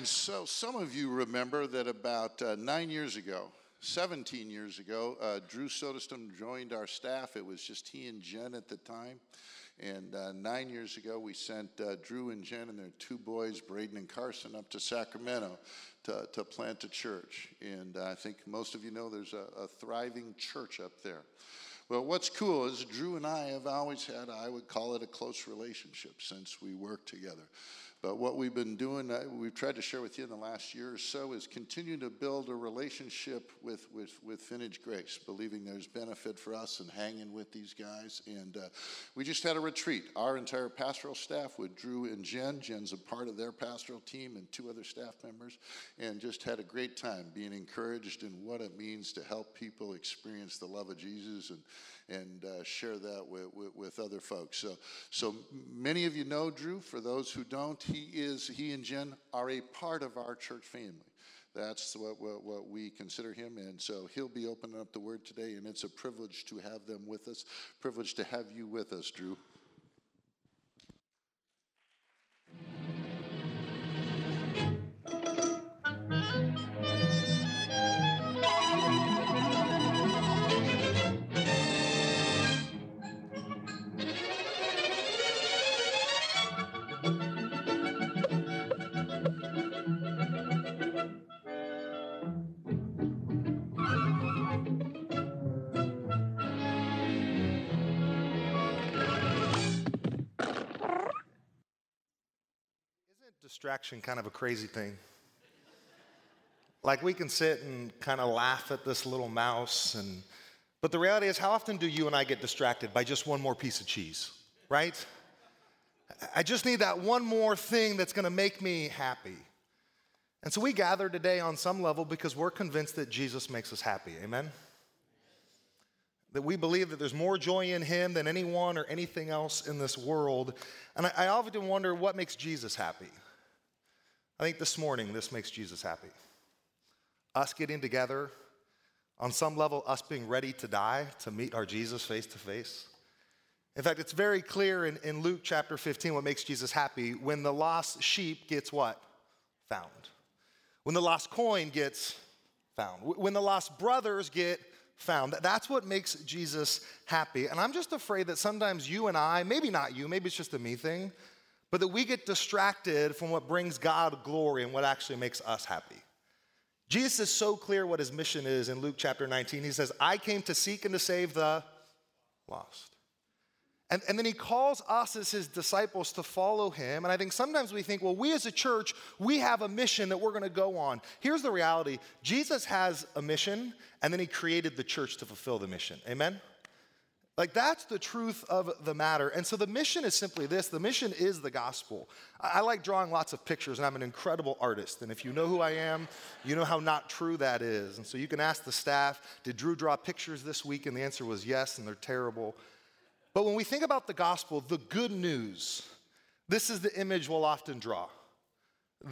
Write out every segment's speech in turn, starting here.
And so, some of you remember that about uh, nine years ago, 17 years ago, uh, Drew Soderstrom joined our staff. It was just he and Jen at the time. And uh, nine years ago, we sent uh, Drew and Jen and their two boys, Braden and Carson, up to Sacramento to, to plant a church. And I think most of you know there's a, a thriving church up there. Well, what's cool is Drew and I have always had, I would call it a close relationship since we worked together. But what we've been doing, uh, we've tried to share with you in the last year or so, is continue to build a relationship with, with, with Vintage Grace, believing there's benefit for us in hanging with these guys. And uh, we just had a retreat. Our entire pastoral staff with Drew and Jen. Jen's a part of their pastoral team and two other staff members, and just had a great time being encouraged in what it means to help people experience the love of Jesus and, and uh, share that with, with, with, other folks. So, so many of you know Drew. For those who don't, he is he and Jen are a part of our church family. That's what, what, what we consider him. And so he'll be opening up the word today, and it's a privilege to have them with us. Privilege to have you with us, Drew. Distraction kind of a crazy thing? Like we can sit and kind of laugh at this little mouse and but the reality is how often do you and I get distracted by just one more piece of cheese, right? I just need that one more thing that's going to make me happy. And so we gather today on some level because we're convinced that Jesus makes us happy. Amen. That we believe that there's more joy in him than anyone or anything else in this world. And I, I often wonder what makes Jesus happy. I think this morning, this makes Jesus happy. Us getting together, on some level, us being ready to die to meet our Jesus face to face. In fact, it's very clear in, in Luke chapter 15 what makes Jesus happy when the lost sheep gets what? Found. When the lost coin gets found. When the lost brothers get found. That's what makes Jesus happy. And I'm just afraid that sometimes you and I, maybe not you, maybe it's just a me thing, but that we get distracted from what brings God glory and what actually makes us happy. Jesus is so clear what his mission is in Luke chapter 19. He says, I came to seek and to save the lost. And, and then he calls us as his disciples to follow him. And I think sometimes we think, well, we as a church, we have a mission that we're going to go on. Here's the reality Jesus has a mission, and then he created the church to fulfill the mission. Amen? Like, that's the truth of the matter. And so the mission is simply this the mission is the gospel. I like drawing lots of pictures, and I'm an incredible artist. And if you know who I am, you know how not true that is. And so you can ask the staff, did Drew draw pictures this week? And the answer was yes, and they're terrible. But when we think about the gospel, the good news, this is the image we'll often draw.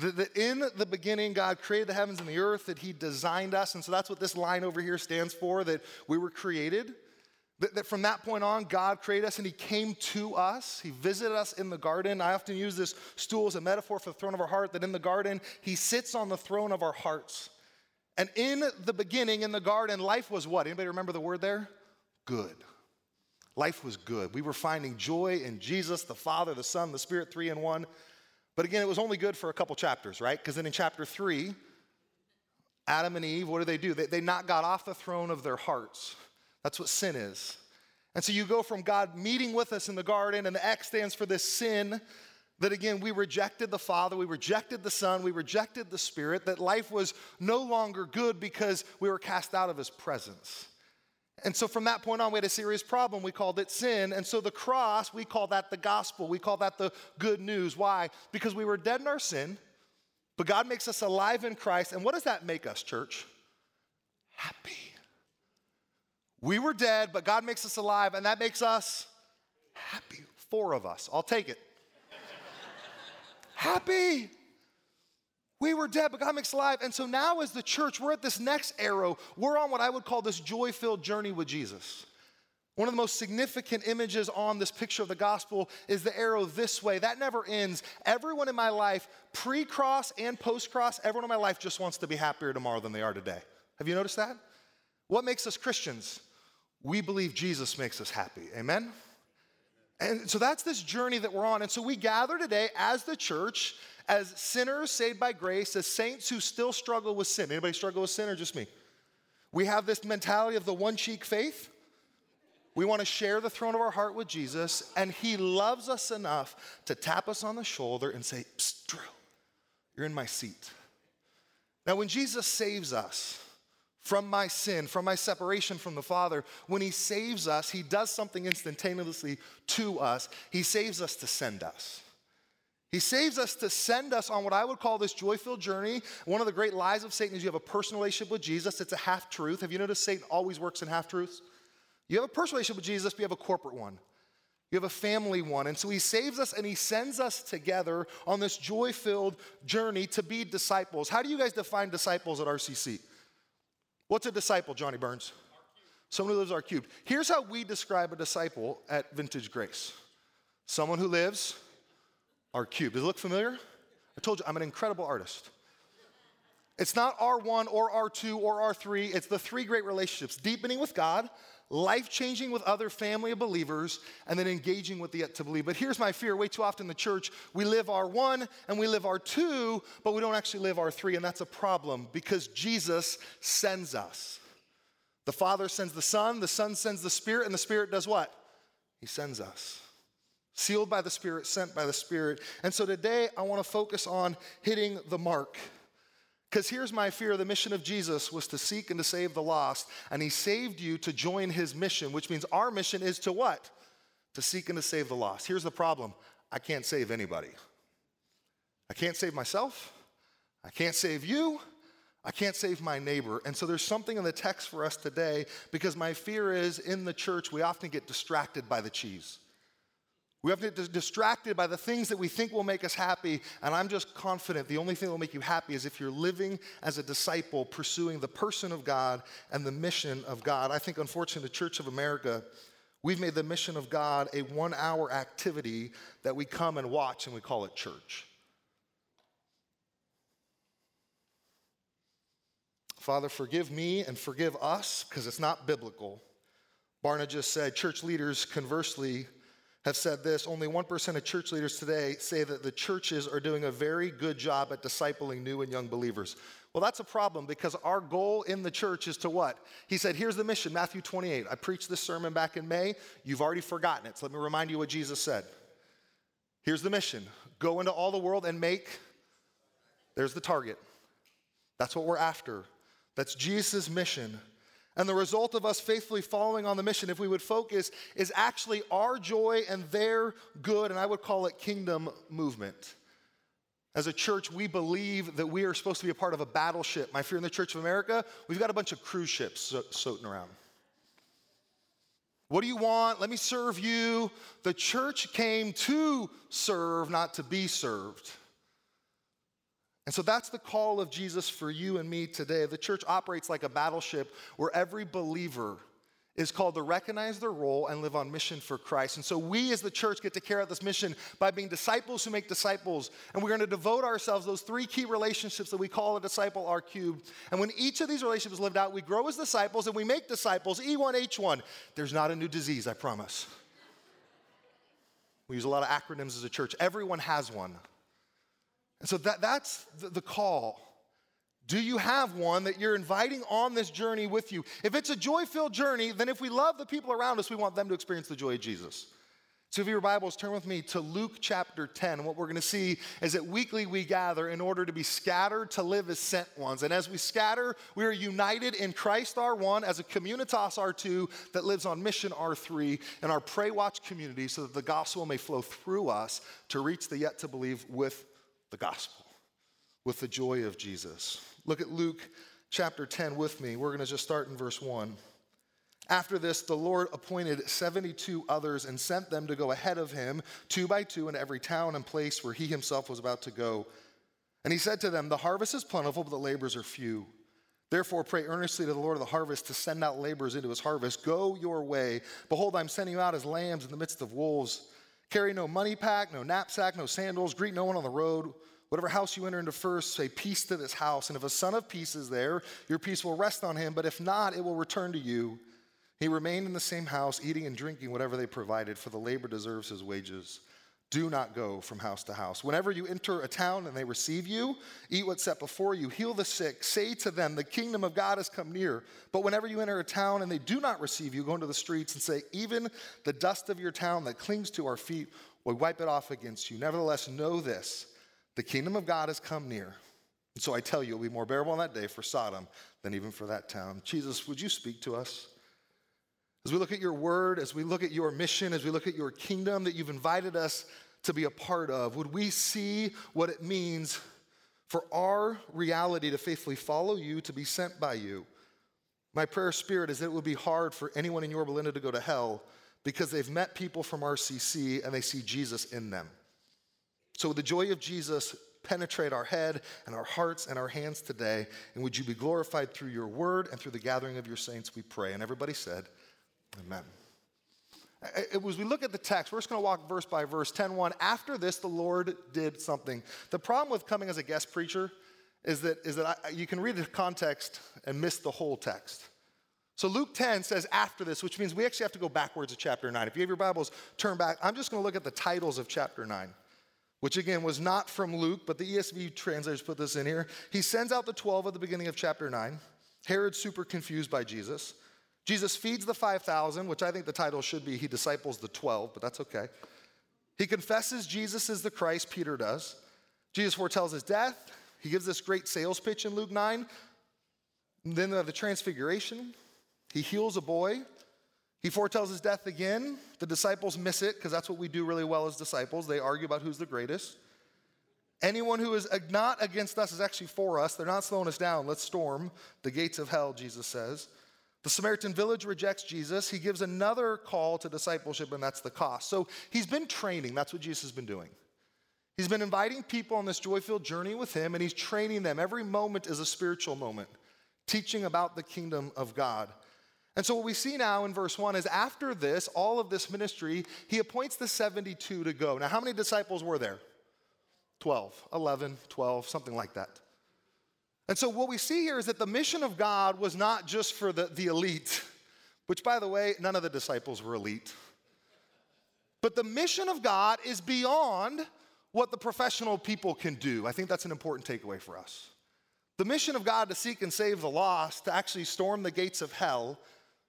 That in the beginning, God created the heavens and the earth, that He designed us. And so that's what this line over here stands for that we were created. That, that, from that point on, God created us and He came to us. He visited us in the garden. I often use this stool as a metaphor for the throne of our heart, that in the garden, He sits on the throne of our hearts. And in the beginning, in the garden, life was what? Anybody remember the word there? Good. Life was good. We were finding joy in Jesus, the Father, the Son, the Spirit, three in one. But again, it was only good for a couple chapters, right? Because then in chapter three, Adam and Eve, what do they do? They, they knock God off the throne of their hearts that's what sin is. And so you go from God meeting with us in the garden, and the X stands for this sin that again, we rejected the Father, we rejected the Son, we rejected the Spirit, that life was no longer good because we were cast out of His presence. And so from that point on, we had a serious problem. We called it sin. And so the cross, we call that the gospel. We call that the good news. Why? Because we were dead in our sin, but God makes us alive in Christ. And what does that make us, church? Happy. We were dead, but God makes us alive, and that makes us happy. Four of us. I'll take it. happy. We were dead, but God makes alive. And so now, as the church, we're at this next arrow. We're on what I would call this joy filled journey with Jesus. One of the most significant images on this picture of the gospel is the arrow this way. That never ends. Everyone in my life, pre cross and post cross, everyone in my life just wants to be happier tomorrow than they are today. Have you noticed that? What makes us Christians? We believe Jesus makes us happy. Amen? And so that's this journey that we're on. And so we gather today as the church, as sinners saved by grace, as saints who still struggle with sin. Anybody struggle with sin or just me? We have this mentality of the one cheek faith we want to share the throne of our heart with Jesus, and He loves us enough to tap us on the shoulder and say, Psst, Drew, you're in my seat. Now, when Jesus saves us from my sin, from my separation from the Father, when He saves us, He does something instantaneously to us. He saves us to send us. He saves us to send us on what I would call this joy filled journey. One of the great lies of Satan is you have a personal relationship with Jesus. It's a half truth. Have you noticed Satan always works in half truths? You have a personal relationship with Jesus, but you have a corporate one. You have a family one. And so he saves us and he sends us together on this joy filled journey to be disciples. How do you guys define disciples at RCC? What's a disciple, Johnny Burns? Someone who lives R cubed. Here's how we describe a disciple at Vintage Grace someone who lives R cubed. Does it look familiar? I told you, I'm an incredible artist. It's not R1 or R2 or R3, it's the three great relationships deepening with God, life changing with other family of believers, and then engaging with the yet to believe. But here's my fear way too often the church, we live our one and we live our two, but we don't actually live our three, and that's a problem because Jesus sends us. The Father sends the Son, the Son sends the Spirit, and the Spirit does what? He sends us. Sealed by the Spirit, sent by the Spirit. And so today I want to focus on hitting the mark. Because here's my fear the mission of Jesus was to seek and to save the lost, and he saved you to join his mission, which means our mission is to what? To seek and to save the lost. Here's the problem I can't save anybody. I can't save myself, I can't save you, I can't save my neighbor. And so there's something in the text for us today because my fear is in the church, we often get distracted by the cheese. We often get distracted by the things that we think will make us happy, and I'm just confident the only thing that will make you happy is if you're living as a disciple, pursuing the person of God and the mission of God. I think, unfortunately, the Church of America, we've made the mission of God a one hour activity that we come and watch, and we call it church. Father, forgive me and forgive us because it's not biblical. Barna just said, church leaders, conversely, have said this only 1% of church leaders today say that the churches are doing a very good job at discipling new and young believers. Well, that's a problem because our goal in the church is to what? He said, Here's the mission, Matthew 28. I preached this sermon back in May. You've already forgotten it. So let me remind you what Jesus said. Here's the mission go into all the world and make, there's the target. That's what we're after. That's Jesus' mission. And the result of us faithfully following on the mission, if we would focus, is actually our joy and their good, and I would call it kingdom movement. As a church, we believe that we are supposed to be a part of a battleship. My fear in the Church of America, we've got a bunch of cruise ships so- soaking around. What do you want? Let me serve you. The church came to serve, not to be served. And so that's the call of Jesus for you and me today. The church operates like a battleship where every believer is called to recognize their role and live on mission for Christ. And so we as the church get to carry out this mission by being disciples who make disciples. And we're going to devote ourselves those three key relationships that we call a disciple R cubed. And when each of these relationships lived out, we grow as disciples and we make disciples E1H1. There's not a new disease, I promise. We use a lot of acronyms as a church. Everyone has one. And so that, that's the, the call. Do you have one that you're inviting on this journey with you? If it's a joy filled journey, then if we love the people around us, we want them to experience the joy of Jesus. So, if your Bibles, turn with me to Luke chapter 10. What we're going to see is that weekly we gather in order to be scattered to live as sent ones. And as we scatter, we are united in Christ R1 as a communitas R2 that lives on mission R3 in our Pray Watch community so that the gospel may flow through us to reach the yet to believe with the gospel with the joy of Jesus. Look at Luke chapter 10 with me. We're going to just start in verse 1. After this, the Lord appointed 72 others and sent them to go ahead of him, two by two, in every town and place where he himself was about to go. And he said to them, The harvest is plentiful, but the laborers are few. Therefore, pray earnestly to the Lord of the harvest to send out laborers into his harvest. Go your way. Behold, I'm sending you out as lambs in the midst of wolves. Carry no money pack, no knapsack, no sandals. Greet no one on the road. Whatever house you enter into first, say peace to this house. And if a son of peace is there, your peace will rest on him. But if not, it will return to you. He remained in the same house, eating and drinking whatever they provided, for the labor deserves his wages. Do not go from house to house. Whenever you enter a town and they receive you, eat what's set before you, heal the sick, say to them, The kingdom of God has come near. But whenever you enter a town and they do not receive you, go into the streets and say, Even the dust of your town that clings to our feet, we wipe it off against you. Nevertheless, know this the kingdom of God has come near. And so I tell you, it will be more bearable on that day for Sodom than even for that town. Jesus, would you speak to us? As we look at your word, as we look at your mission, as we look at your kingdom that you've invited us to be a part of, would we see what it means for our reality to faithfully follow you, to be sent by you? My prayer spirit is that it would be hard for anyone in Yorba Linda to go to hell because they've met people from RCC and they see Jesus in them. So, the joy of Jesus penetrate our head and our hearts and our hands today? And would you be glorified through your word and through the gathering of your saints, we pray. And everybody said, Amen. As we look at the text, we're just going to walk verse by verse. 10:1. After this, the Lord did something. The problem with coming as a guest preacher is that, is that I, you can read the context and miss the whole text. So Luke 10 says after this, which means we actually have to go backwards to chapter 9. If you have your Bibles, turn back. I'm just going to look at the titles of chapter 9, which again was not from Luke, but the ESV translators put this in here. He sends out the 12 at the beginning of chapter 9. Herod's super confused by Jesus. Jesus feeds the 5,000, which I think the title should be He disciples the 12, but that's okay. He confesses Jesus is the Christ, Peter does. Jesus foretells his death. He gives this great sales pitch in Luke 9. And then the transfiguration. He heals a boy. He foretells his death again. The disciples miss it because that's what we do really well as disciples. They argue about who's the greatest. Anyone who is not against us is actually for us. They're not slowing us down. Let's storm the gates of hell, Jesus says. The Samaritan village rejects Jesus. He gives another call to discipleship, and that's the cost. So he's been training. That's what Jesus has been doing. He's been inviting people on this joy filled journey with him, and he's training them. Every moment is a spiritual moment, teaching about the kingdom of God. And so, what we see now in verse 1 is after this, all of this ministry, he appoints the 72 to go. Now, how many disciples were there? 12, 11, 12, something like that. And so, what we see here is that the mission of God was not just for the, the elite, which, by the way, none of the disciples were elite. But the mission of God is beyond what the professional people can do. I think that's an important takeaway for us. The mission of God to seek and save the lost, to actually storm the gates of hell,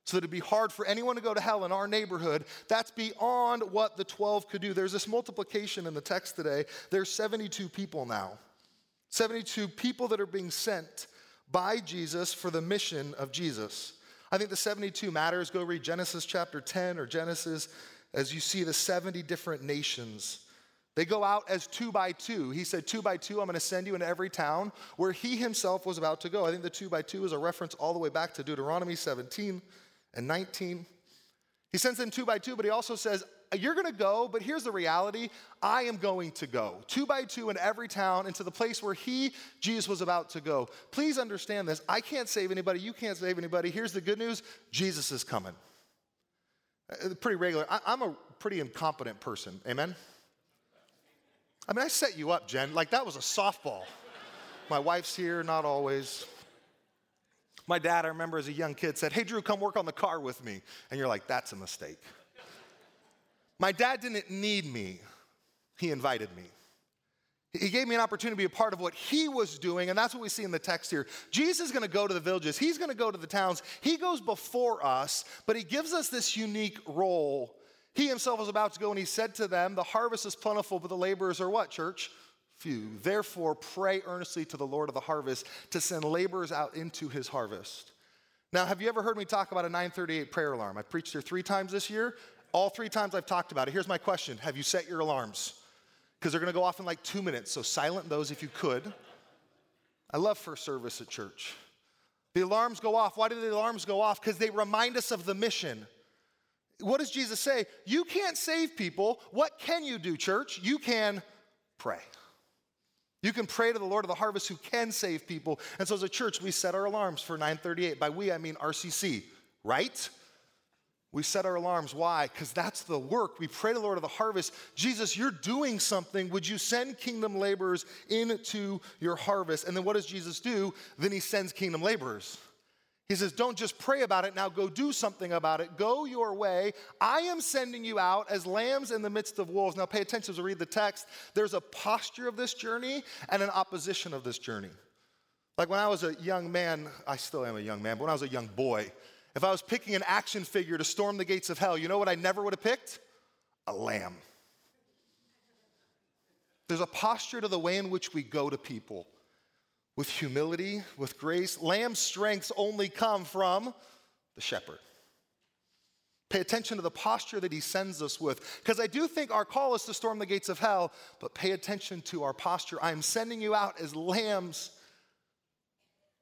so that it'd be hard for anyone to go to hell in our neighborhood, that's beyond what the 12 could do. There's this multiplication in the text today. There's 72 people now. 72 people that are being sent by Jesus for the mission of Jesus. I think the 72 matters. Go read Genesis chapter 10 or Genesis as you see the 70 different nations. They go out as two by two. He said, Two by two, I'm going to send you into every town where he himself was about to go. I think the two by two is a reference all the way back to Deuteronomy 17 and 19. He sends them two by two, but he also says, you're going to go, but here's the reality I am going to go, two by two in every town, into the place where he, Jesus, was about to go. Please understand this. I can't save anybody. You can't save anybody. Here's the good news Jesus is coming. Uh, pretty regular. I, I'm a pretty incompetent person. Amen? I mean, I set you up, Jen. Like that was a softball. My wife's here, not always. My dad, I remember as a young kid, said, Hey, Drew, come work on the car with me. And you're like, That's a mistake. My dad didn't need me, he invited me. He gave me an opportunity to be a part of what he was doing, and that's what we see in the text here. Jesus is going to go to the villages, he's going to go to the towns. He goes before us, but he gives us this unique role. He himself was about to go, and he said to them, The harvest is plentiful, but the laborers are what, church? Few. Therefore, pray earnestly to the Lord of the harvest to send laborers out into his harvest. Now, have you ever heard me talk about a 938 prayer alarm? I preached here three times this year. All three times I've talked about it. Here's my question Have you set your alarms? Because they're going to go off in like two minutes, so silent those if you could. I love first service at church. The alarms go off. Why do the alarms go off? Because they remind us of the mission. What does Jesus say? You can't save people. What can you do, church? You can pray. You can pray to the Lord of the harvest who can save people. And so as a church, we set our alarms for 938. By we, I mean RCC, right? We set our alarms. Why? Because that's the work. We pray to the Lord of the harvest. Jesus, you're doing something. Would you send kingdom laborers into your harvest? And then what does Jesus do? Then he sends kingdom laborers. He says, Don't just pray about it, now go do something about it. Go your way. I am sending you out as lambs in the midst of wolves. Now pay attention as we read the text. There's a posture of this journey and an opposition of this journey. Like when I was a young man, I still am a young man, but when I was a young boy, if I was picking an action figure to storm the gates of hell, you know what I never would have picked? A lamb. There's a posture to the way in which we go to people with humility, with grace. Lamb strengths only come from the shepherd. Pay attention to the posture that he sends us with. Because I do think our call is to storm the gates of hell, but pay attention to our posture. I am sending you out as lambs,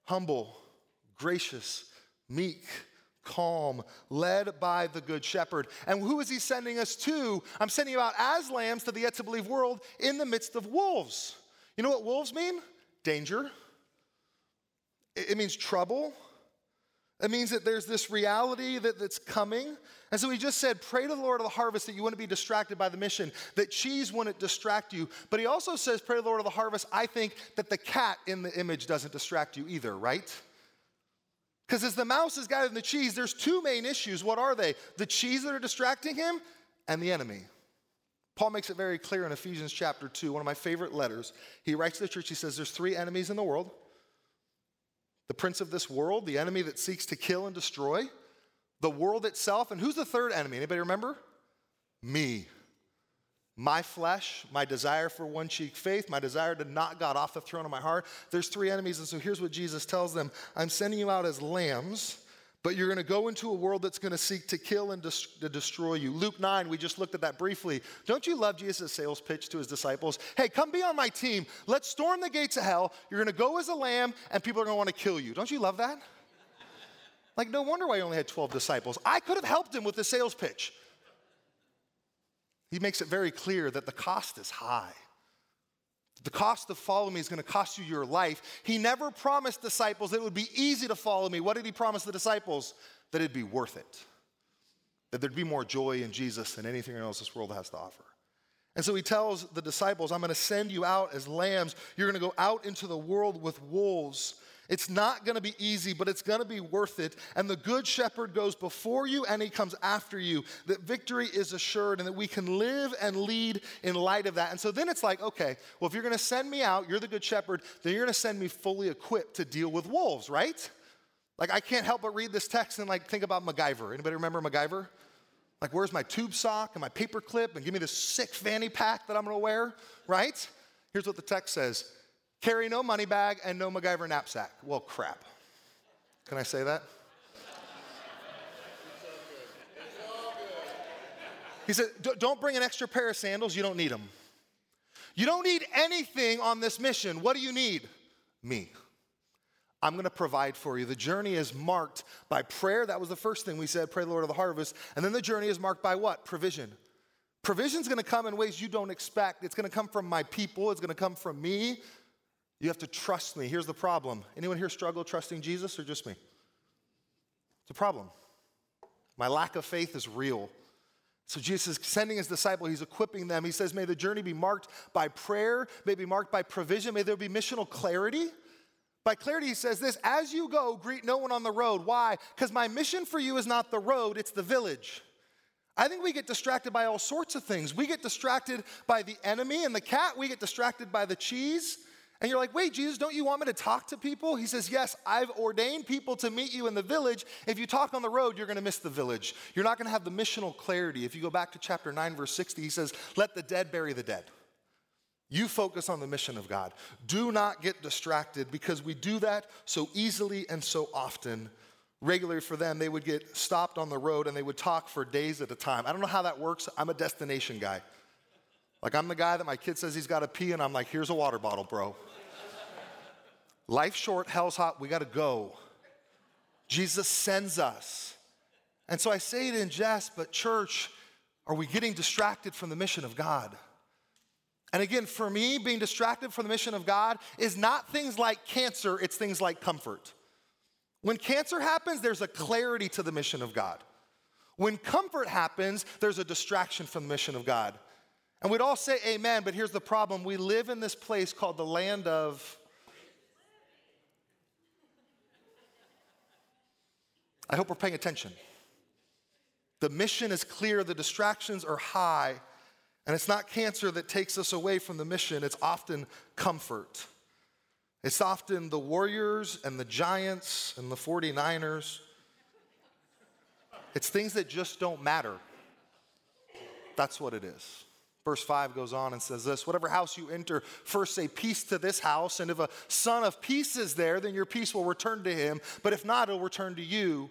humble, gracious, meek, calm, led by the good shepherd. And who is he sending us to? I'm sending you out as lambs to the yet to believe world in the midst of wolves. You know what wolves mean? Danger it means trouble. It means that there's this reality that, that's coming. And so he just said, Pray to the Lord of the harvest that you wouldn't be distracted by the mission, that cheese wouldn't distract you. But he also says, Pray to the Lord of the harvest. I think that the cat in the image doesn't distract you either, right? Because as the mouse is guiding the cheese, there's two main issues. What are they? The cheese that are distracting him and the enemy. Paul makes it very clear in Ephesians chapter 2, one of my favorite letters. He writes to the church, he says, There's three enemies in the world the prince of this world, the enemy that seeks to kill and destroy, the world itself, and who's the third enemy? Anybody remember? Me. My flesh, my desire for one cheek faith, my desire to knock God off the throne of my heart. There's three enemies, and so here's what Jesus tells them I'm sending you out as lambs but you're going to go into a world that's going to seek to kill and to destroy you. Luke 9, we just looked at that briefly. Don't you love Jesus' sales pitch to his disciples? Hey, come be on my team. Let's storm the gates of hell. You're going to go as a lamb, and people are going to want to kill you. Don't you love that? Like, no wonder why he only had 12 disciples. I could have helped him with the sales pitch. He makes it very clear that the cost is high. The cost of following me is going to cost you your life. He never promised disciples that it would be easy to follow me. What did he promise the disciples? That it'd be worth it. That there'd be more joy in Jesus than anything else this world has to offer. And so he tells the disciples, I'm going to send you out as lambs. You're going to go out into the world with wolves. It's not going to be easy, but it's going to be worth it. And the good shepherd goes before you and he comes after you. That victory is assured and that we can live and lead in light of that. And so then it's like, okay, well, if you're going to send me out, you're the good shepherd, then you're going to send me fully equipped to deal with wolves, right? Like, I can't help but read this text and like think about MacGyver. Anybody remember MacGyver? Like, where's my tube sock and my paper clip and give me this sick fanny pack that I'm going to wear, right? Here's what the text says Carry no money bag and no MacGyver knapsack. Well, crap. Can I say that? He said, Don't bring an extra pair of sandals, you don't need them. You don't need anything on this mission. What do you need? Me. I'm going to provide for you. The journey is marked by prayer. That was the first thing we said, pray the Lord of the harvest. And then the journey is marked by what? Provision. Provision's going to come in ways you don't expect. It's going to come from my people, it's going to come from me. You have to trust me. Here's the problem. Anyone here struggle trusting Jesus or just me? It's a problem. My lack of faith is real. So Jesus is sending his disciple, he's equipping them. He says, May the journey be marked by prayer, may be marked by provision, may there be missional clarity. By clarity, he says this as you go, greet no one on the road. Why? Because my mission for you is not the road, it's the village. I think we get distracted by all sorts of things. We get distracted by the enemy and the cat, we get distracted by the cheese. And you're like, wait, Jesus, don't you want me to talk to people? He says, yes, I've ordained people to meet you in the village. If you talk on the road, you're going to miss the village. You're not going to have the missional clarity. If you go back to chapter 9, verse 60, he says, let the dead bury the dead. You focus on the mission of God. Do not get distracted because we do that so easily and so often. Regularly for them, they would get stopped on the road and they would talk for days at a time. I don't know how that works. I'm a destination guy. Like, I'm the guy that my kid says he's got to pee, and I'm like, here's a water bottle, bro. Life short, hell's hot, we got to go. Jesus sends us. And so I say it in jest, but church, are we getting distracted from the mission of God? And again, for me, being distracted from the mission of God is not things like cancer, it's things like comfort. When cancer happens, there's a clarity to the mission of God. When comfort happens, there's a distraction from the mission of God. And we'd all say amen, but here's the problem we live in this place called the land of. I hope we're paying attention. The mission is clear, the distractions are high, and it's not cancer that takes us away from the mission, it's often comfort. It's often the Warriors and the Giants and the 49ers. It's things that just don't matter. That's what it is. Verse 5 goes on and says this Whatever house you enter, first say peace to this house, and if a son of peace is there, then your peace will return to him, but if not, it'll return to you.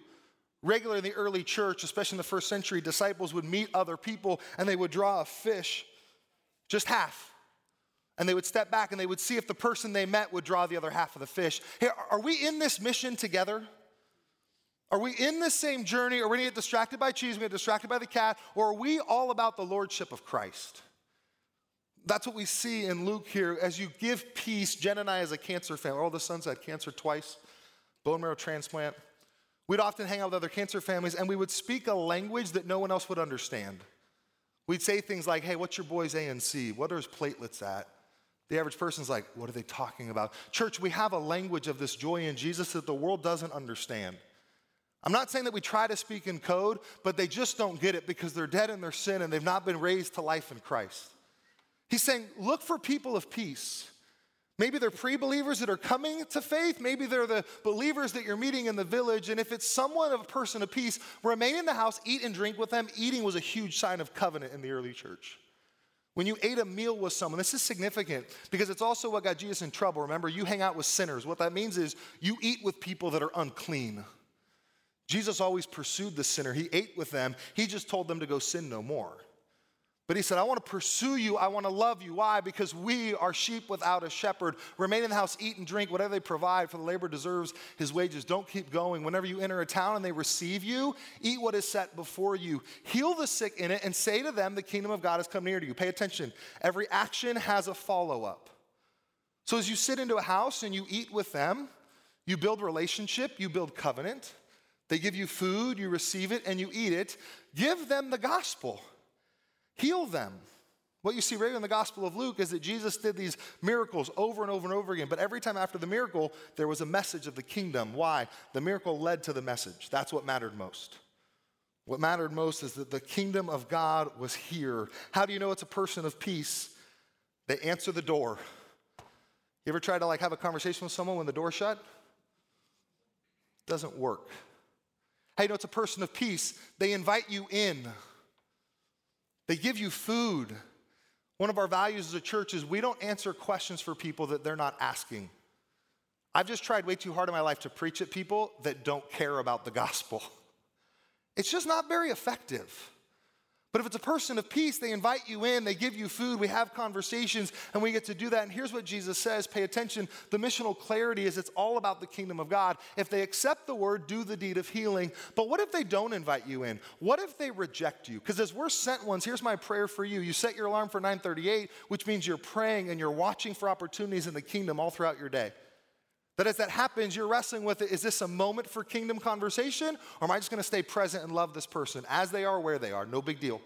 Regularly in the early church, especially in the first century, disciples would meet other people and they would draw a fish, just half. And they would step back and they would see if the person they met would draw the other half of the fish. Hey, are we in this mission together? Are we in the same journey? Are we going to get distracted by cheese? Are we get distracted by the cat? Or are we all about the lordship of Christ? That's what we see in Luke here. As you give peace, Jen and I, as a cancer family, all the sons had cancer twice, bone marrow transplant. We'd often hang out with other cancer families and we would speak a language that no one else would understand. We'd say things like, hey, what's your boy's ANC? What are his platelets at? The average person's like, what are they talking about? Church, we have a language of this joy in Jesus that the world doesn't understand. I'm not saying that we try to speak in code, but they just don't get it because they're dead in their sin and they've not been raised to life in Christ. He's saying, look for people of peace. Maybe they're pre believers that are coming to faith. Maybe they're the believers that you're meeting in the village. And if it's someone of a person of peace, remain in the house, eat and drink with them. Eating was a huge sign of covenant in the early church. When you ate a meal with someone, this is significant because it's also what got Jesus in trouble. Remember, you hang out with sinners. What that means is you eat with people that are unclean. Jesus always pursued the sinner, he ate with them, he just told them to go sin no more. But he said, I want to pursue you. I want to love you. Why? Because we are sheep without a shepherd. Remain in the house, eat and drink, whatever they provide, for the labor deserves his wages. Don't keep going. Whenever you enter a town and they receive you, eat what is set before you. Heal the sick in it and say to them, The kingdom of God has come near to you. Pay attention. Every action has a follow up. So as you sit into a house and you eat with them, you build relationship, you build covenant. They give you food, you receive it, and you eat it. Give them the gospel heal them. What you see right in the Gospel of Luke is that Jesus did these miracles over and over and over again. But every time after the miracle, there was a message of the kingdom. Why? The miracle led to the message. That's what mattered most. What mattered most is that the kingdom of God was here. How do you know it's a person of peace? They answer the door. You ever try to like have a conversation with someone when the door shut? Doesn't work. How do you know it's a person of peace? They invite you in. They give you food. One of our values as a church is we don't answer questions for people that they're not asking. I've just tried way too hard in my life to preach at people that don't care about the gospel. It's just not very effective. But if it's a person of peace, they invite you in, they give you food, we have conversations, and we get to do that. And here's what Jesus says pay attention. The missional clarity is it's all about the kingdom of God. If they accept the word, do the deed of healing. But what if they don't invite you in? What if they reject you? Because as we're sent ones, here's my prayer for you. You set your alarm for 938, which means you're praying and you're watching for opportunities in the kingdom all throughout your day. That as that happens, you're wrestling with it. Is this a moment for kingdom conversation? Or am I just going to stay present and love this person as they are, where they are? No big deal.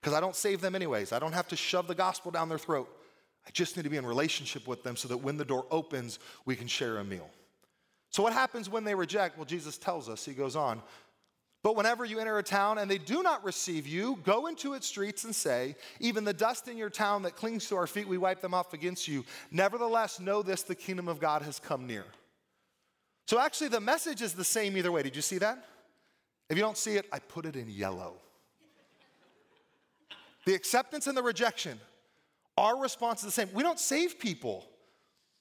Because I don't save them anyways. I don't have to shove the gospel down their throat. I just need to be in relationship with them so that when the door opens, we can share a meal. So, what happens when they reject? Well, Jesus tells us, he goes on, but whenever you enter a town and they do not receive you, go into its streets and say, Even the dust in your town that clings to our feet, we wipe them off against you. Nevertheless, know this the kingdom of God has come near. So actually, the message is the same either way. Did you see that? If you don't see it, I put it in yellow. the acceptance and the rejection, our response is the same. We don't save people.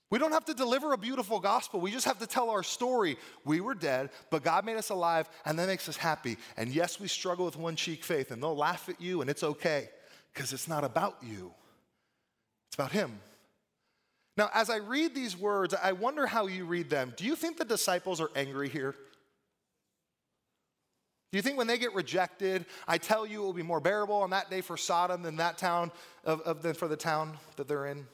We don't have to deliver a beautiful gospel. We just have to tell our story. We were dead, but God made us alive, and that makes us happy. And yes, we struggle with one cheek faith, and they'll laugh at you, and it's okay because it's not about you, it's about Him. Now, as I read these words, I wonder how you read them. Do you think the disciples are angry here? Do you think when they get rejected, I tell you it will be more bearable on that day for Sodom than that town of, of than for the town that they're in?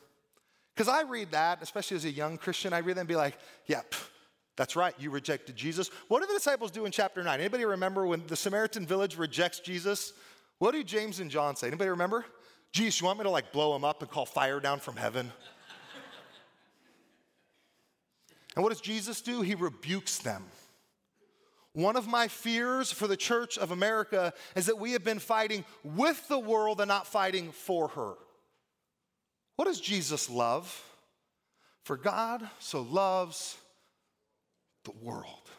Because I read that, especially as a young Christian, I read that and be like, pff, that's right, you rejected Jesus. What do the disciples do in chapter 9? Anybody remember when the Samaritan village rejects Jesus? What do James and John say? Anybody remember? Jesus, you want me to like blow him up and call fire down from heaven? And what does Jesus do? He rebukes them. One of my fears for the church of America is that we have been fighting with the world and not fighting for her. What does Jesus love? For God so loves the world.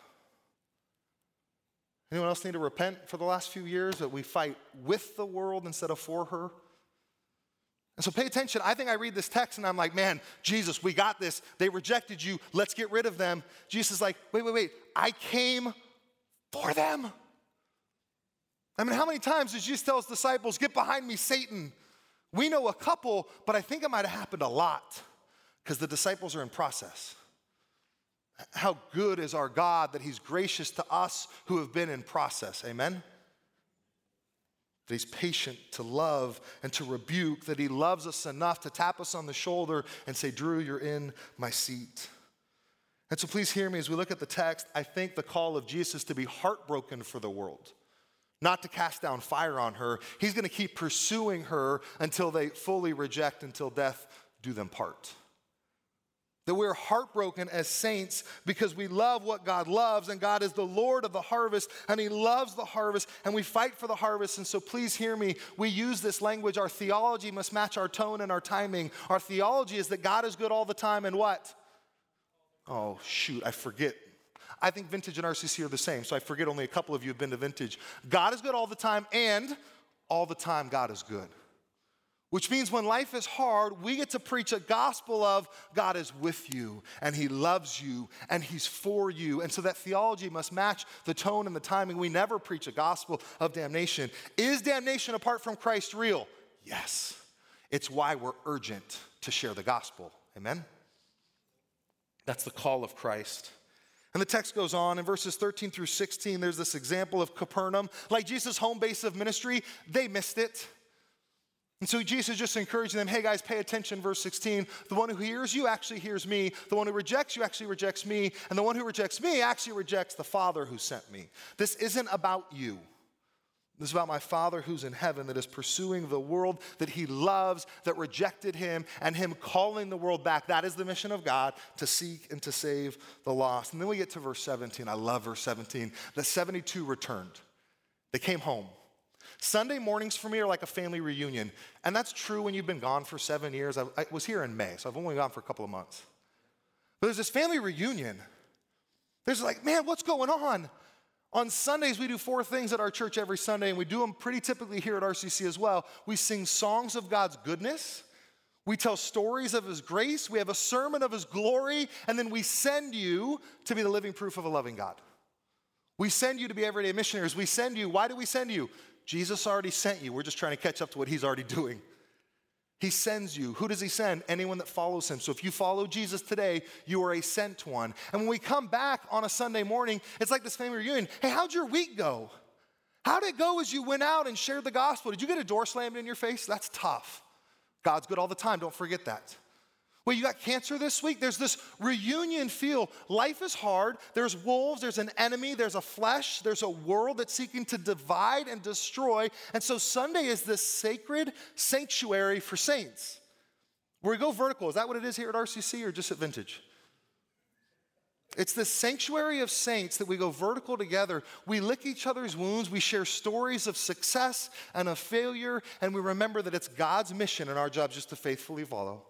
Anyone else need to repent for the last few years that we fight with the world instead of for her? And so pay attention. I think I read this text and I'm like, man, Jesus, we got this. They rejected you. Let's get rid of them. Jesus is like, wait, wait, wait. I came for them. I mean, how many times did Jesus tell his disciples, get behind me, Satan? We know a couple, but I think it might have happened a lot because the disciples are in process. How good is our God that He's gracious to us who have been in process. Amen? That He's patient to love and to rebuke, that He loves us enough to tap us on the shoulder and say, Drew, you're in my seat. And so please hear me as we look at the text. I think the call of Jesus to be heartbroken for the world, not to cast down fire on her. He's going to keep pursuing her until they fully reject, until death do them part. That we're heartbroken as saints because we love what God loves, and God is the Lord of the harvest, and He loves the harvest, and we fight for the harvest. And so, please hear me. We use this language. Our theology must match our tone and our timing. Our theology is that God is good all the time, and what? Oh, shoot, I forget. I think vintage and RCC are the same, so I forget only a couple of you have been to vintage. God is good all the time, and all the time, God is good. Which means when life is hard, we get to preach a gospel of God is with you and He loves you and He's for you. And so that theology must match the tone and the timing. We never preach a gospel of damnation. Is damnation apart from Christ real? Yes. It's why we're urgent to share the gospel. Amen? That's the call of Christ. And the text goes on in verses 13 through 16. There's this example of Capernaum. Like Jesus' home base of ministry, they missed it. And so Jesus is just encouraging them, hey guys, pay attention, verse 16. The one who hears you actually hears me. The one who rejects you actually rejects me. And the one who rejects me actually rejects the Father who sent me. This isn't about you. This is about my Father who's in heaven that is pursuing the world that he loves, that rejected him, and him calling the world back. That is the mission of God to seek and to save the lost. And then we get to verse 17. I love verse 17. The 72 returned, they came home. Sunday mornings for me are like a family reunion. And that's true when you've been gone for seven years. I, I, was here in May, so I've only gone for a couple of months. But there's this family reunion. There's like, man, what's going on? On Sundays, we do four things at our church every Sunday, and we do them pretty typically here at RCC as well. We sing songs of God's goodness. We tell stories of His grace. We have a sermon of His glory, and then we send you to be the living proof of a loving God. We send you to be everyday missionaries. We send you. Why do we send you? Jesus already sent you. We're just trying to catch up to what he's already doing. He sends you. Who does he send? Anyone that follows him. So if you follow Jesus today, you are a sent one. And when we come back on a Sunday morning, it's like this family reunion. Hey, how'd your week go? How did it go as you went out and shared the gospel? Did you get a door slammed in your face? That's tough. God's good all the time. Don't forget that. Well, you got cancer this week? There's this reunion feel. Life is hard. There's wolves, there's an enemy, there's a flesh, there's a world that's seeking to divide and destroy. And so Sunday is this sacred sanctuary for saints. Where we go vertical. Is that what it is here at RCC or just at Vintage? It's this sanctuary of saints that we go vertical together. We lick each other's wounds. We share stories of success and of failure. And we remember that it's God's mission and our job just to faithfully follow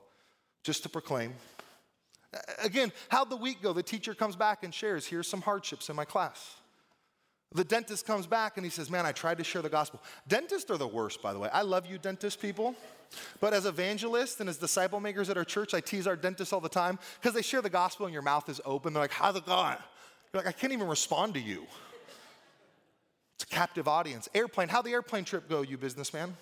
just to proclaim. Again, how'd the week go? The teacher comes back and shares, here's some hardships in my class. The dentist comes back and he says, Man, I tried to share the gospel. Dentists are the worst, by the way. I love you, dentist people. But as evangelists and as disciple makers at our church, I tease our dentists all the time because they share the gospel and your mouth is open. They're like, How's it going? You're like, I can't even respond to you. It's a captive audience. Airplane, how'd the airplane trip go, you businessman?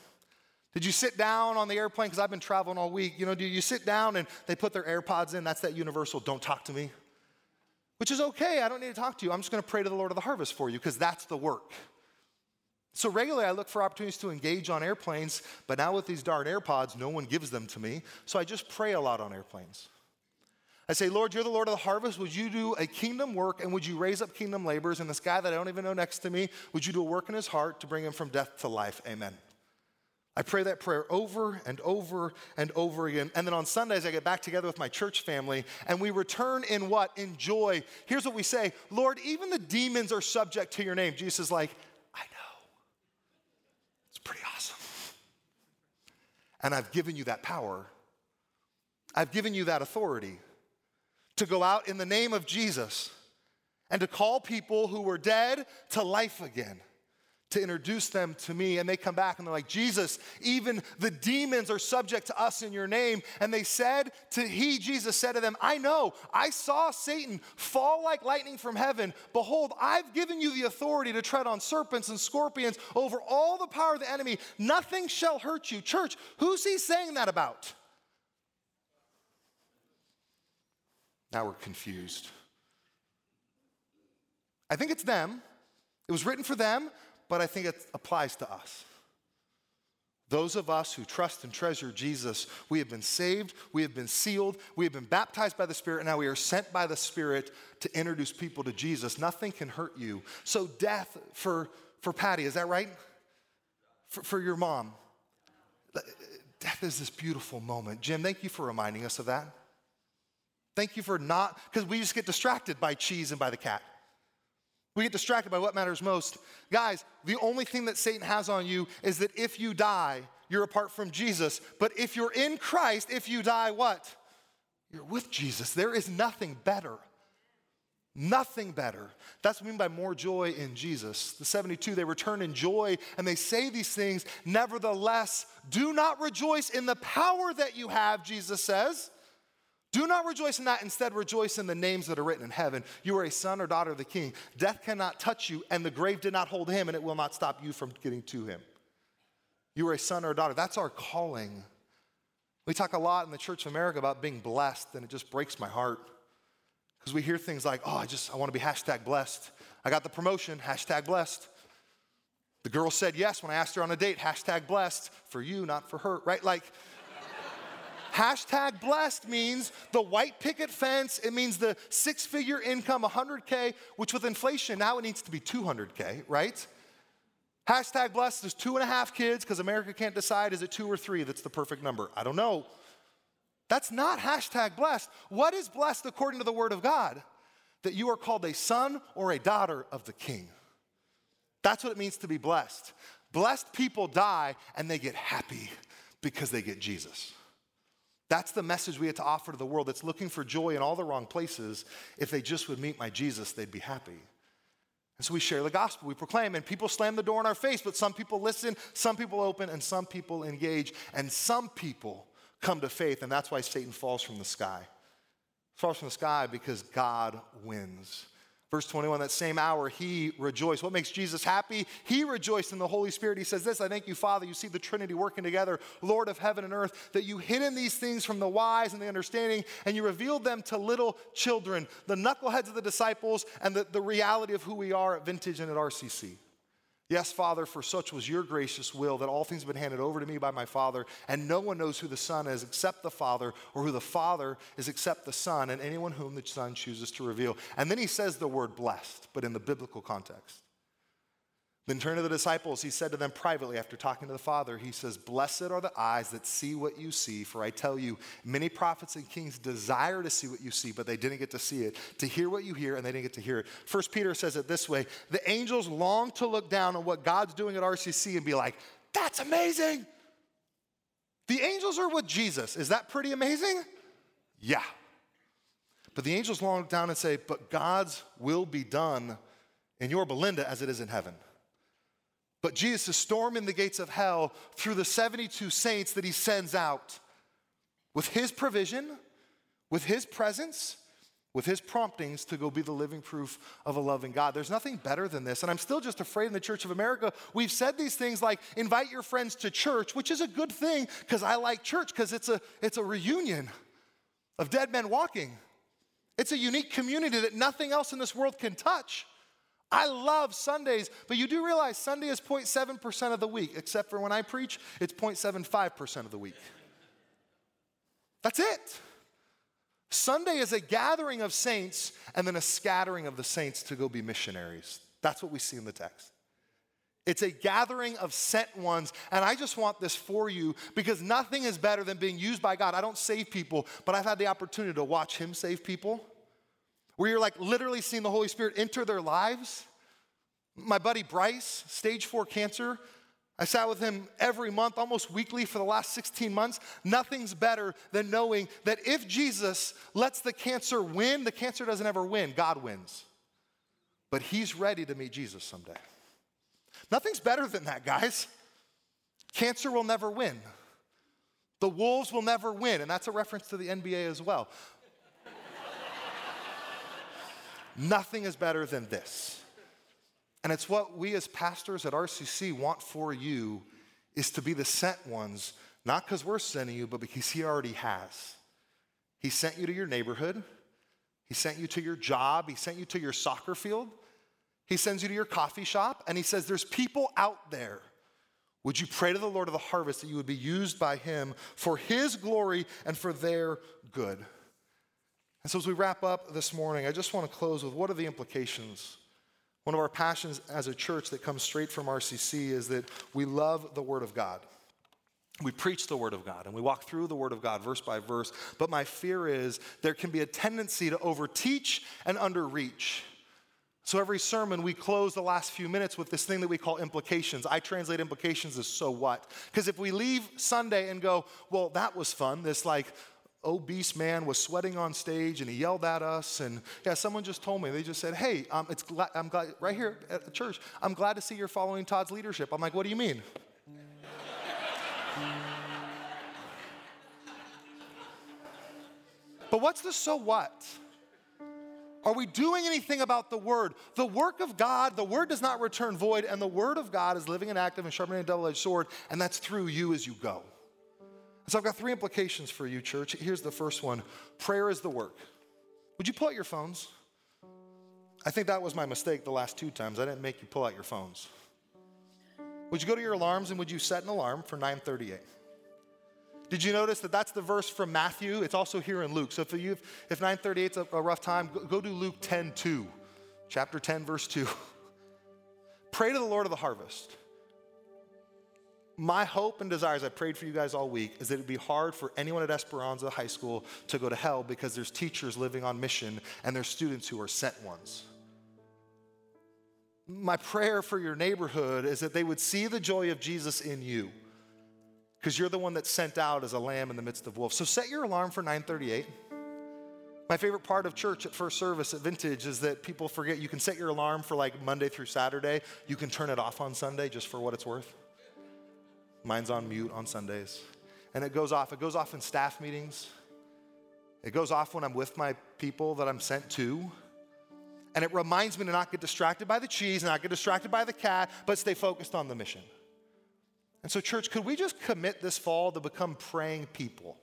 Did you sit down on the airplane? Because I've been traveling all week. You know, do you sit down and they put their AirPods in? That's that universal, don't talk to me. Which is okay. I don't need to talk to you. I'm just going to pray to the Lord of the harvest for you because that's the work. So regularly, I look for opportunities to engage on airplanes, but now with these darn AirPods, no one gives them to me. So I just pray a lot on airplanes. I say, Lord, you're the Lord of the harvest. Would you do a kingdom work and would you raise up kingdom laborers? And this guy that I don't even know next to me, would you do a work in his heart to bring him from death to life? Amen. I pray that prayer over and over and over again. And then on Sundays, I get back together with my church family and we return in what? In joy. Here's what we say Lord, even the demons are subject to your name. Jesus is like, I know. It's pretty awesome. And I've given you that power, I've given you that authority to go out in the name of Jesus and to call people who were dead to life again to introduce them to me. And they come back and they're like, Jesus, even the demons are subject to us in your name. And they said to he, Jesus said to them, I know, I saw Satan fall like lightning from heaven. Behold, I've given you the authority to tread on serpents and scorpions over all the power of the enemy. Nothing shall hurt you. Church, who's he saying that about? Now we're confused. I think it's them. It was written for them, but I think it applies to us. Those of us who trust and treasure Jesus, we have been saved, we have been sealed, we have been baptized by the Spirit, and now we are sent by the Spirit to introduce people to Jesus. Nothing can hurt you. So, death for, for Patty, is that right? For, for your mom. Death is this beautiful moment. Jim, thank you for reminding us of that. Thank you for not, because we just get distracted by cheese and by the cat. We get distracted by what matters most. Guys, the only thing that Satan has on you is that if you die, you're apart from Jesus. But if you're in Christ, if you die, what? You're with Jesus. There is nothing better. Nothing better. That's what I mean by more joy in Jesus. The 72, they return in joy and they say these things. Nevertheless, do not rejoice in the power that you have, Jesus says. Do not rejoice in that. Instead, rejoice in the names that are written in heaven. You are a son or daughter of the king. Death cannot touch you, and the grave did not hold him, and it will not stop you from getting to him. You are a son or a daughter. That's our calling. We talk a lot in the Church of America about being blessed, and it just breaks my heart. Because we hear things like, oh, I just, I want to be hashtag blessed. I got the promotion, hashtag blessed. The girl said yes when I asked her on a date, hashtag blessed. For you, not for her, right? Like, Hashtag blessed means the white picket fence. It means the six figure income, 100K, which with inflation now it needs to be 200K, right? Hashtag blessed is two and a half kids because America can't decide is it two or three that's the perfect number. I don't know. That's not hashtag blessed. What is blessed according to the word of God? That you are called a son or a daughter of the king. That's what it means to be blessed. Blessed people die and they get happy because they get Jesus. That's the message we have to offer to the world that's looking for joy in all the wrong places. If they just would meet my Jesus, they'd be happy. And so we share the gospel, we proclaim, and people slam the door in our face, but some people listen, some people open, and some people engage, and some people come to faith, and that's why Satan falls from the sky. Falls from the sky because God wins. Verse 21, that same hour, he rejoiced. What makes Jesus happy? He rejoiced in the Holy Spirit. He says, This, I thank you, Father. You see the Trinity working together, Lord of heaven and earth, that you hidden these things from the wise and the understanding, and you revealed them to little children, the knuckleheads of the disciples, and the, the reality of who we are at Vintage and at RCC. Yes, Father, for such was your gracious will that all things have been handed over to me by my Father, and no one knows who the Son is except the Father, or who the Father is except the Son, and anyone whom the Son chooses to reveal. And then he says the word blessed, but in the biblical context. Then turn to the disciples. He said to them privately after talking to the Father, He says, Blessed are the eyes that see what you see, for I tell you, many prophets and kings desire to see what you see, but they didn't get to see it, to hear what you hear, and they didn't get to hear it. First Peter says it this way The angels long to look down on what God's doing at RCC and be like, That's amazing. The angels are with Jesus. Is that pretty amazing? Yeah. But the angels long down and say, But God's will be done in Yorba Linda as it is in heaven. But Jesus is storming the gates of hell through the 72 saints that he sends out with his provision, with his presence, with his promptings to go be the living proof of a loving God. There's nothing better than this. And I'm still just afraid in the Church of America, we've said these things like invite your friends to church, which is a good thing because I like church because it's a, it's a reunion of dead men walking. It's a unique community that nothing else in this world can touch. I love Sundays, but you do realize Sunday is 0.7% of the week, except for when I preach, it's 0.75% of the week. That's it. Sunday is a gathering of saints and then a scattering of the saints to go be missionaries. That's what we see in the text. It's a gathering of sent ones. And I just want this for you because nothing is better than being used by God. I don't save people, but I've had the opportunity to watch Him save people where you're like literally seeing the Holy Spirit enter their lives. My buddy Bryce, stage four cancer, I sat with him every month, almost weekly for the last 16 months. Nothing's better than knowing that if Jesus lets the cancer win, the cancer doesn't ever win, God wins. But he's ready to meet Jesus someday. Nothing's better than that, guys. Cancer will never win. The Wolves will never win, and that's a reference to the NBA as well. Nothing is better than this. And it's what we as pastors at RCC want for you is to be the sent ones, not because we're sending you, but because he already has. He sent you to your neighborhood. He sent you to your job. He sent you to your soccer field. He sends you to your coffee shop and he says, There's people out there. Would you pray to the Lord of the harvest that you would be used by him for his glory and for their good? And so, as we wrap up this morning, I just want to close with what are the implications? One of our passions as a church that comes straight from RCC is that we love the Word of God. We preach the Word of God and we walk through the Word of God verse by verse. But my fear is there can be a tendency to overteach and underreach. So every sermon, we close the last few minutes with this thing that we call implications. I translate implications as so what. Because if we leave Sunday and go, well, that was fun, this like obese man was sweating on stage and he yelled at us. And yeah, someone just told me, they just said, hey, um, it's I'm glad, right here at the church, I'm glad to see you're following Todd's leadership. I'm like, what do you mean? but what's the so what? Are we doing anything about the word? The work of God, the word does not return void, and the word of God is living and active and sharpening a double edged sword, and that's through you as you go. So I've got three implications for you, church. Here's the first one prayer is the work. Would you pull out your phones? I think that was my mistake the last two times. I didn't make you pull out your phones. Would you go to your alarms and would you set an alarm for 938? Did you notice that that's the verse from Matthew? It's also here in Luke. So if, you, if 938 is a, rough time, go, go do Luke 10 2, chapter 10, verse 2. Pray to the Lord of the harvest. My hope and desire, as I prayed for you guys all week, is that it'd be hard for anyone at Esperanza High School to go to hell because there's teachers living on mission and there's students who are sent ones. My prayer for your neighborhood is that they would see the joy of Jesus in you because you're the one that's sent out as a lamb in the midst of wolves. So set your alarm for 938. My favorite part of church at first service at Vintage is that people forget you can set your alarm for like Monday through Saturday. You can turn it off on Sunday just for what it's worth. Mine's on mute on Sundays. And it goes off. It goes off in staff meetings. It goes off when I'm with my people that I'm sent to. And it reminds me to not get distracted by the cheese, not get distracted by the cat, but stay focused on the mission. And so, church, could we just commit this fall to become praying people?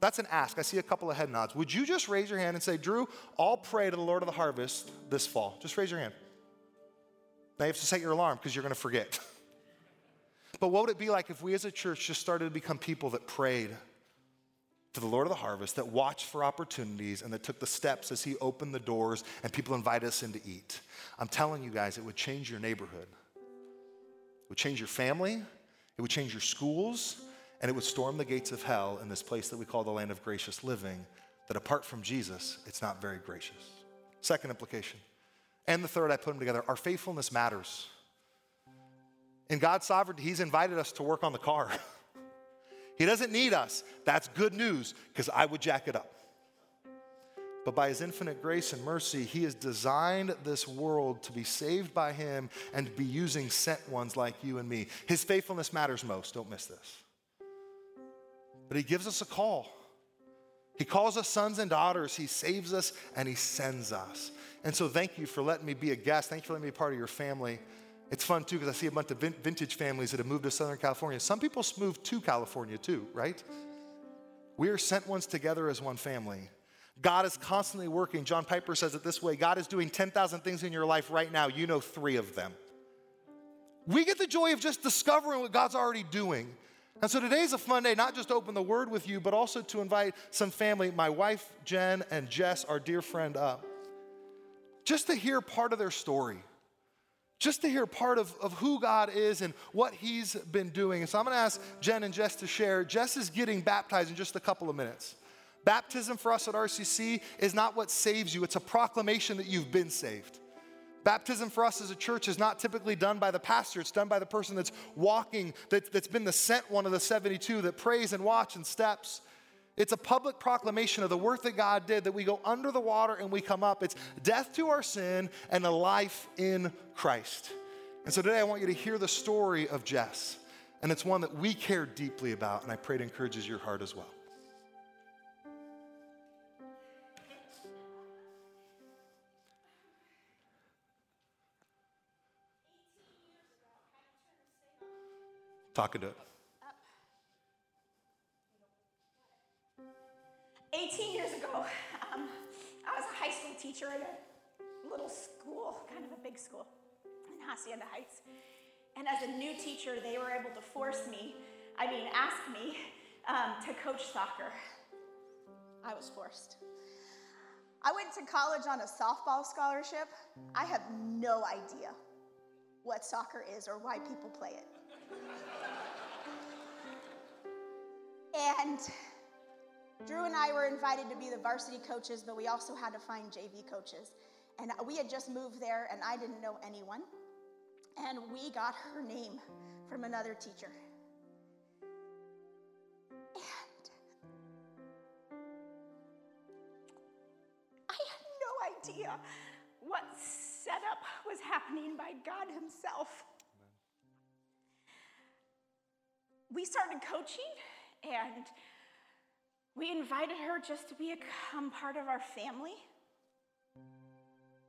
That's an ask. I see a couple of head nods. Would you just raise your hand and say, Drew, I'll pray to the Lord of the harvest this fall? Just raise your hand. Now you have to set your alarm because you're going to forget. but what would it be like if we as a church just started to become people that prayed to the Lord of the harvest, that watched for opportunities, and that took the steps as He opened the doors and people invited us in to eat? I'm telling you guys, it would change your neighborhood it would change your family, it would change your schools, and it would storm the gates of hell in this place that we call the land of gracious living, that apart from Jesus, it's not very gracious. Second implication. And the third, I put them together. Our faithfulness matters. In God's sovereignty, He's invited us to work on the car. he doesn't need us. That's good news because I would jack it up. But by his infinite grace and mercy, he has designed this world to be saved by him and to be using sent ones like you and me. His faithfulness matters most. Don't miss this. But he gives us a call. He calls us sons and daughters. He saves us and he sends us. And so, thank you for letting me be a guest. Thank you for letting me be part of your family. It's fun too because I see a bunch of vintage families that have moved to Southern California. Some people moved to California too, right? We are sent ones together as one family. God is constantly working. John Piper says it this way God is doing 10,000 things in your life right now. You know three of them. We get the joy of just discovering what God's already doing. And so today's a fun day, not just to open the word with you, but also to invite some family, my wife, Jen, and Jess, our dear friend, up, just to hear part of their story, just to hear part of, of who God is and what He's been doing. And so I'm gonna ask Jen and Jess to share. Jess is getting baptized in just a couple of minutes. Baptism for us at RCC is not what saves you, it's a proclamation that you've been saved. Baptism for us as a church is not typically done by the pastor, it's done by the person that's walking, that, has been the sent one of the 72 that prays and watch and steps. It's a public proclamation of the work that God did that we go under the water and we come up. It's death to our sin and a life in Christ. And so today I want you to hear the story of Jess. And it's one that we care deeply about, and I pray it encourages your heart as well. Talking to it. 18 years ago, um, I was a high school teacher at a little school, kind of a big school in Hacienda Heights. And as a new teacher, they were able to force me, I mean, ask me um, to coach soccer. I was forced. I went to college on a softball scholarship. I have no idea what soccer is or why people play it. And Drew and I were invited to be the varsity coaches, but we also had to find JV coaches. And we had just moved there, and I didn't know anyone. And we got her name from another teacher. And I had no idea what setup was happening by God Himself. We started coaching and we invited her just to become part of our family.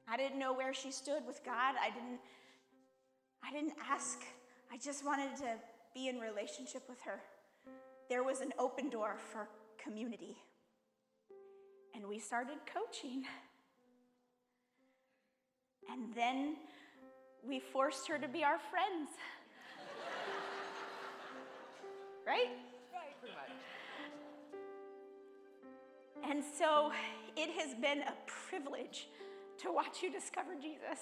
I didn't know where she stood with God. I didn't I didn't ask. I just wanted to be in relationship with her. There was an open door for community. And we started coaching. And then we forced her to be our friends. right? And so it has been a privilege to watch you discover Jesus.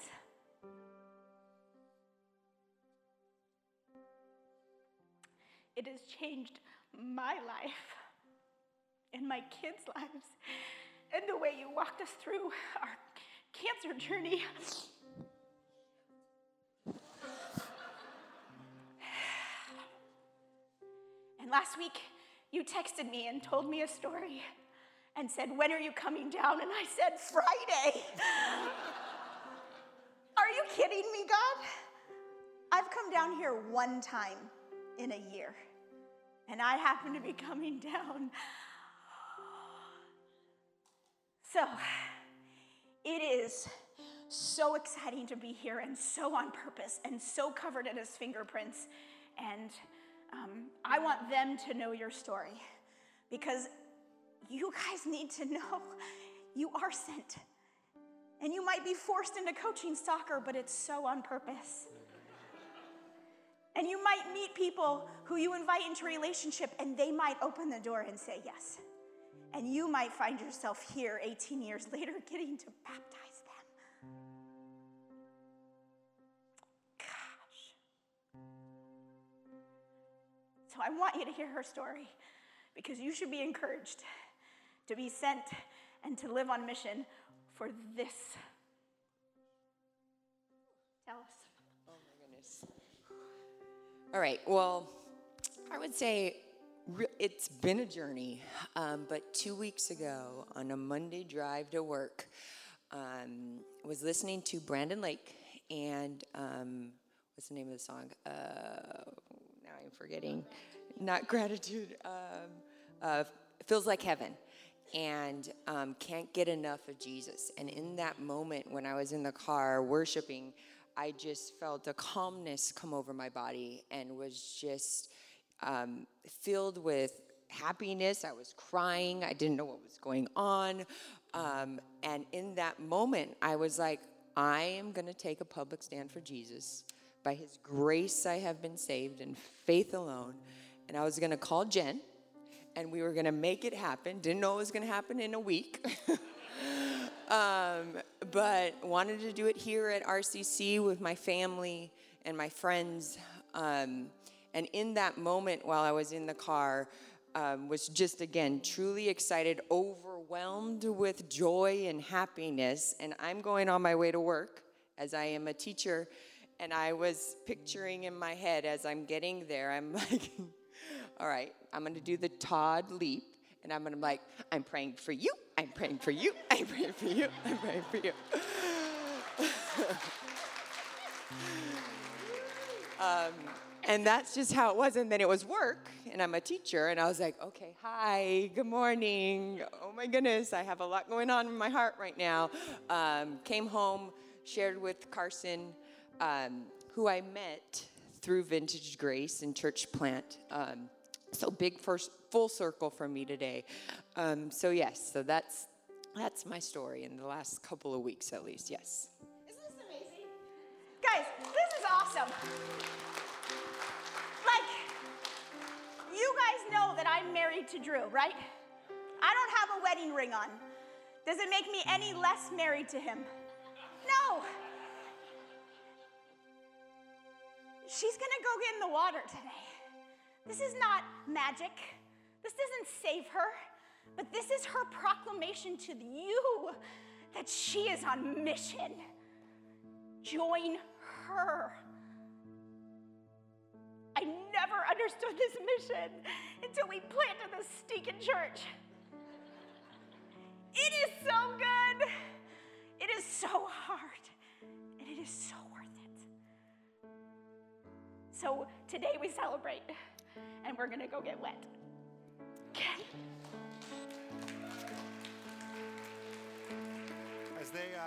It has changed my life and my kids' lives and the way you walked us through our cancer journey. And last week, you texted me and told me a story and said, When are you coming down? And I said, Friday. are you kidding me, God? I've come down here one time in a year, and I happen to be coming down. So, it is so exciting to be here and so on purpose and so covered in his fingerprints. And um, I want them to know your story because you guys need to know you are sent. And you might be forced into coaching soccer, but it's so on purpose. And you might meet people who you invite into a relationship and they might open the door and say yes. And you might find yourself here 18 years later getting to baptize them. Gosh. So I want you to hear her story because you should be encouraged to be sent and to live on mission for this. Tell us. Oh my goodness. All right. Well, I would say it's been a journey, um, but two weeks ago on a Monday drive to work, um, was listening to Brandon Lake and um, what's the name of the song? Uh, now I'm forgetting. Not gratitude. Um, uh, feels like heaven and um, can't get enough of Jesus. And in that moment, when I was in the car worshiping, I just felt a calmness come over my body and was just um, filled with happiness. I was crying. I didn't know what was going on. Um, and in that moment, I was like, I am going to take a public stand for Jesus. By his grace, I have been saved, and faith alone. And I was going to call Jen, and we were going to make it happen. Didn't know it was going to happen in a week. um, but wanted to do it here at RCC with my family and my friends. Um, and in that moment, while I was in the car, um, was just again truly excited, overwhelmed with joy and happiness. And I'm going on my way to work as I am a teacher. And I was picturing in my head as I'm getting there, I'm like, all right, I'm gonna do the Todd leap. And I'm gonna be like, I'm praying for you, I'm praying for you, I'm praying for you, I'm praying for you. um, and that's just how it was. And then it was work, and I'm a teacher, and I was like, okay, hi, good morning. Oh my goodness, I have a lot going on in my heart right now. Um, came home, shared with Carson, um, who I met through Vintage Grace and Church Plant. Um, so big first full circle for me today. Um, so yes, so that's that's my story in the last couple of weeks at least. Yes. Isn't this amazing? Guys, this is awesome. Like, you guys know that I'm married to Drew, right? I don't have a wedding ring on. Does it make me any less married to him? No. She's gonna go get in the water today. This is not magic. This doesn't save her, but this is her proclamation to you that she is on mission. Join her. I never understood this mission until we planted this stinking church. It is so good. It is so hard. And it is so worth it. So today we celebrate, and we're gonna go get wet. Okay? As they. Uh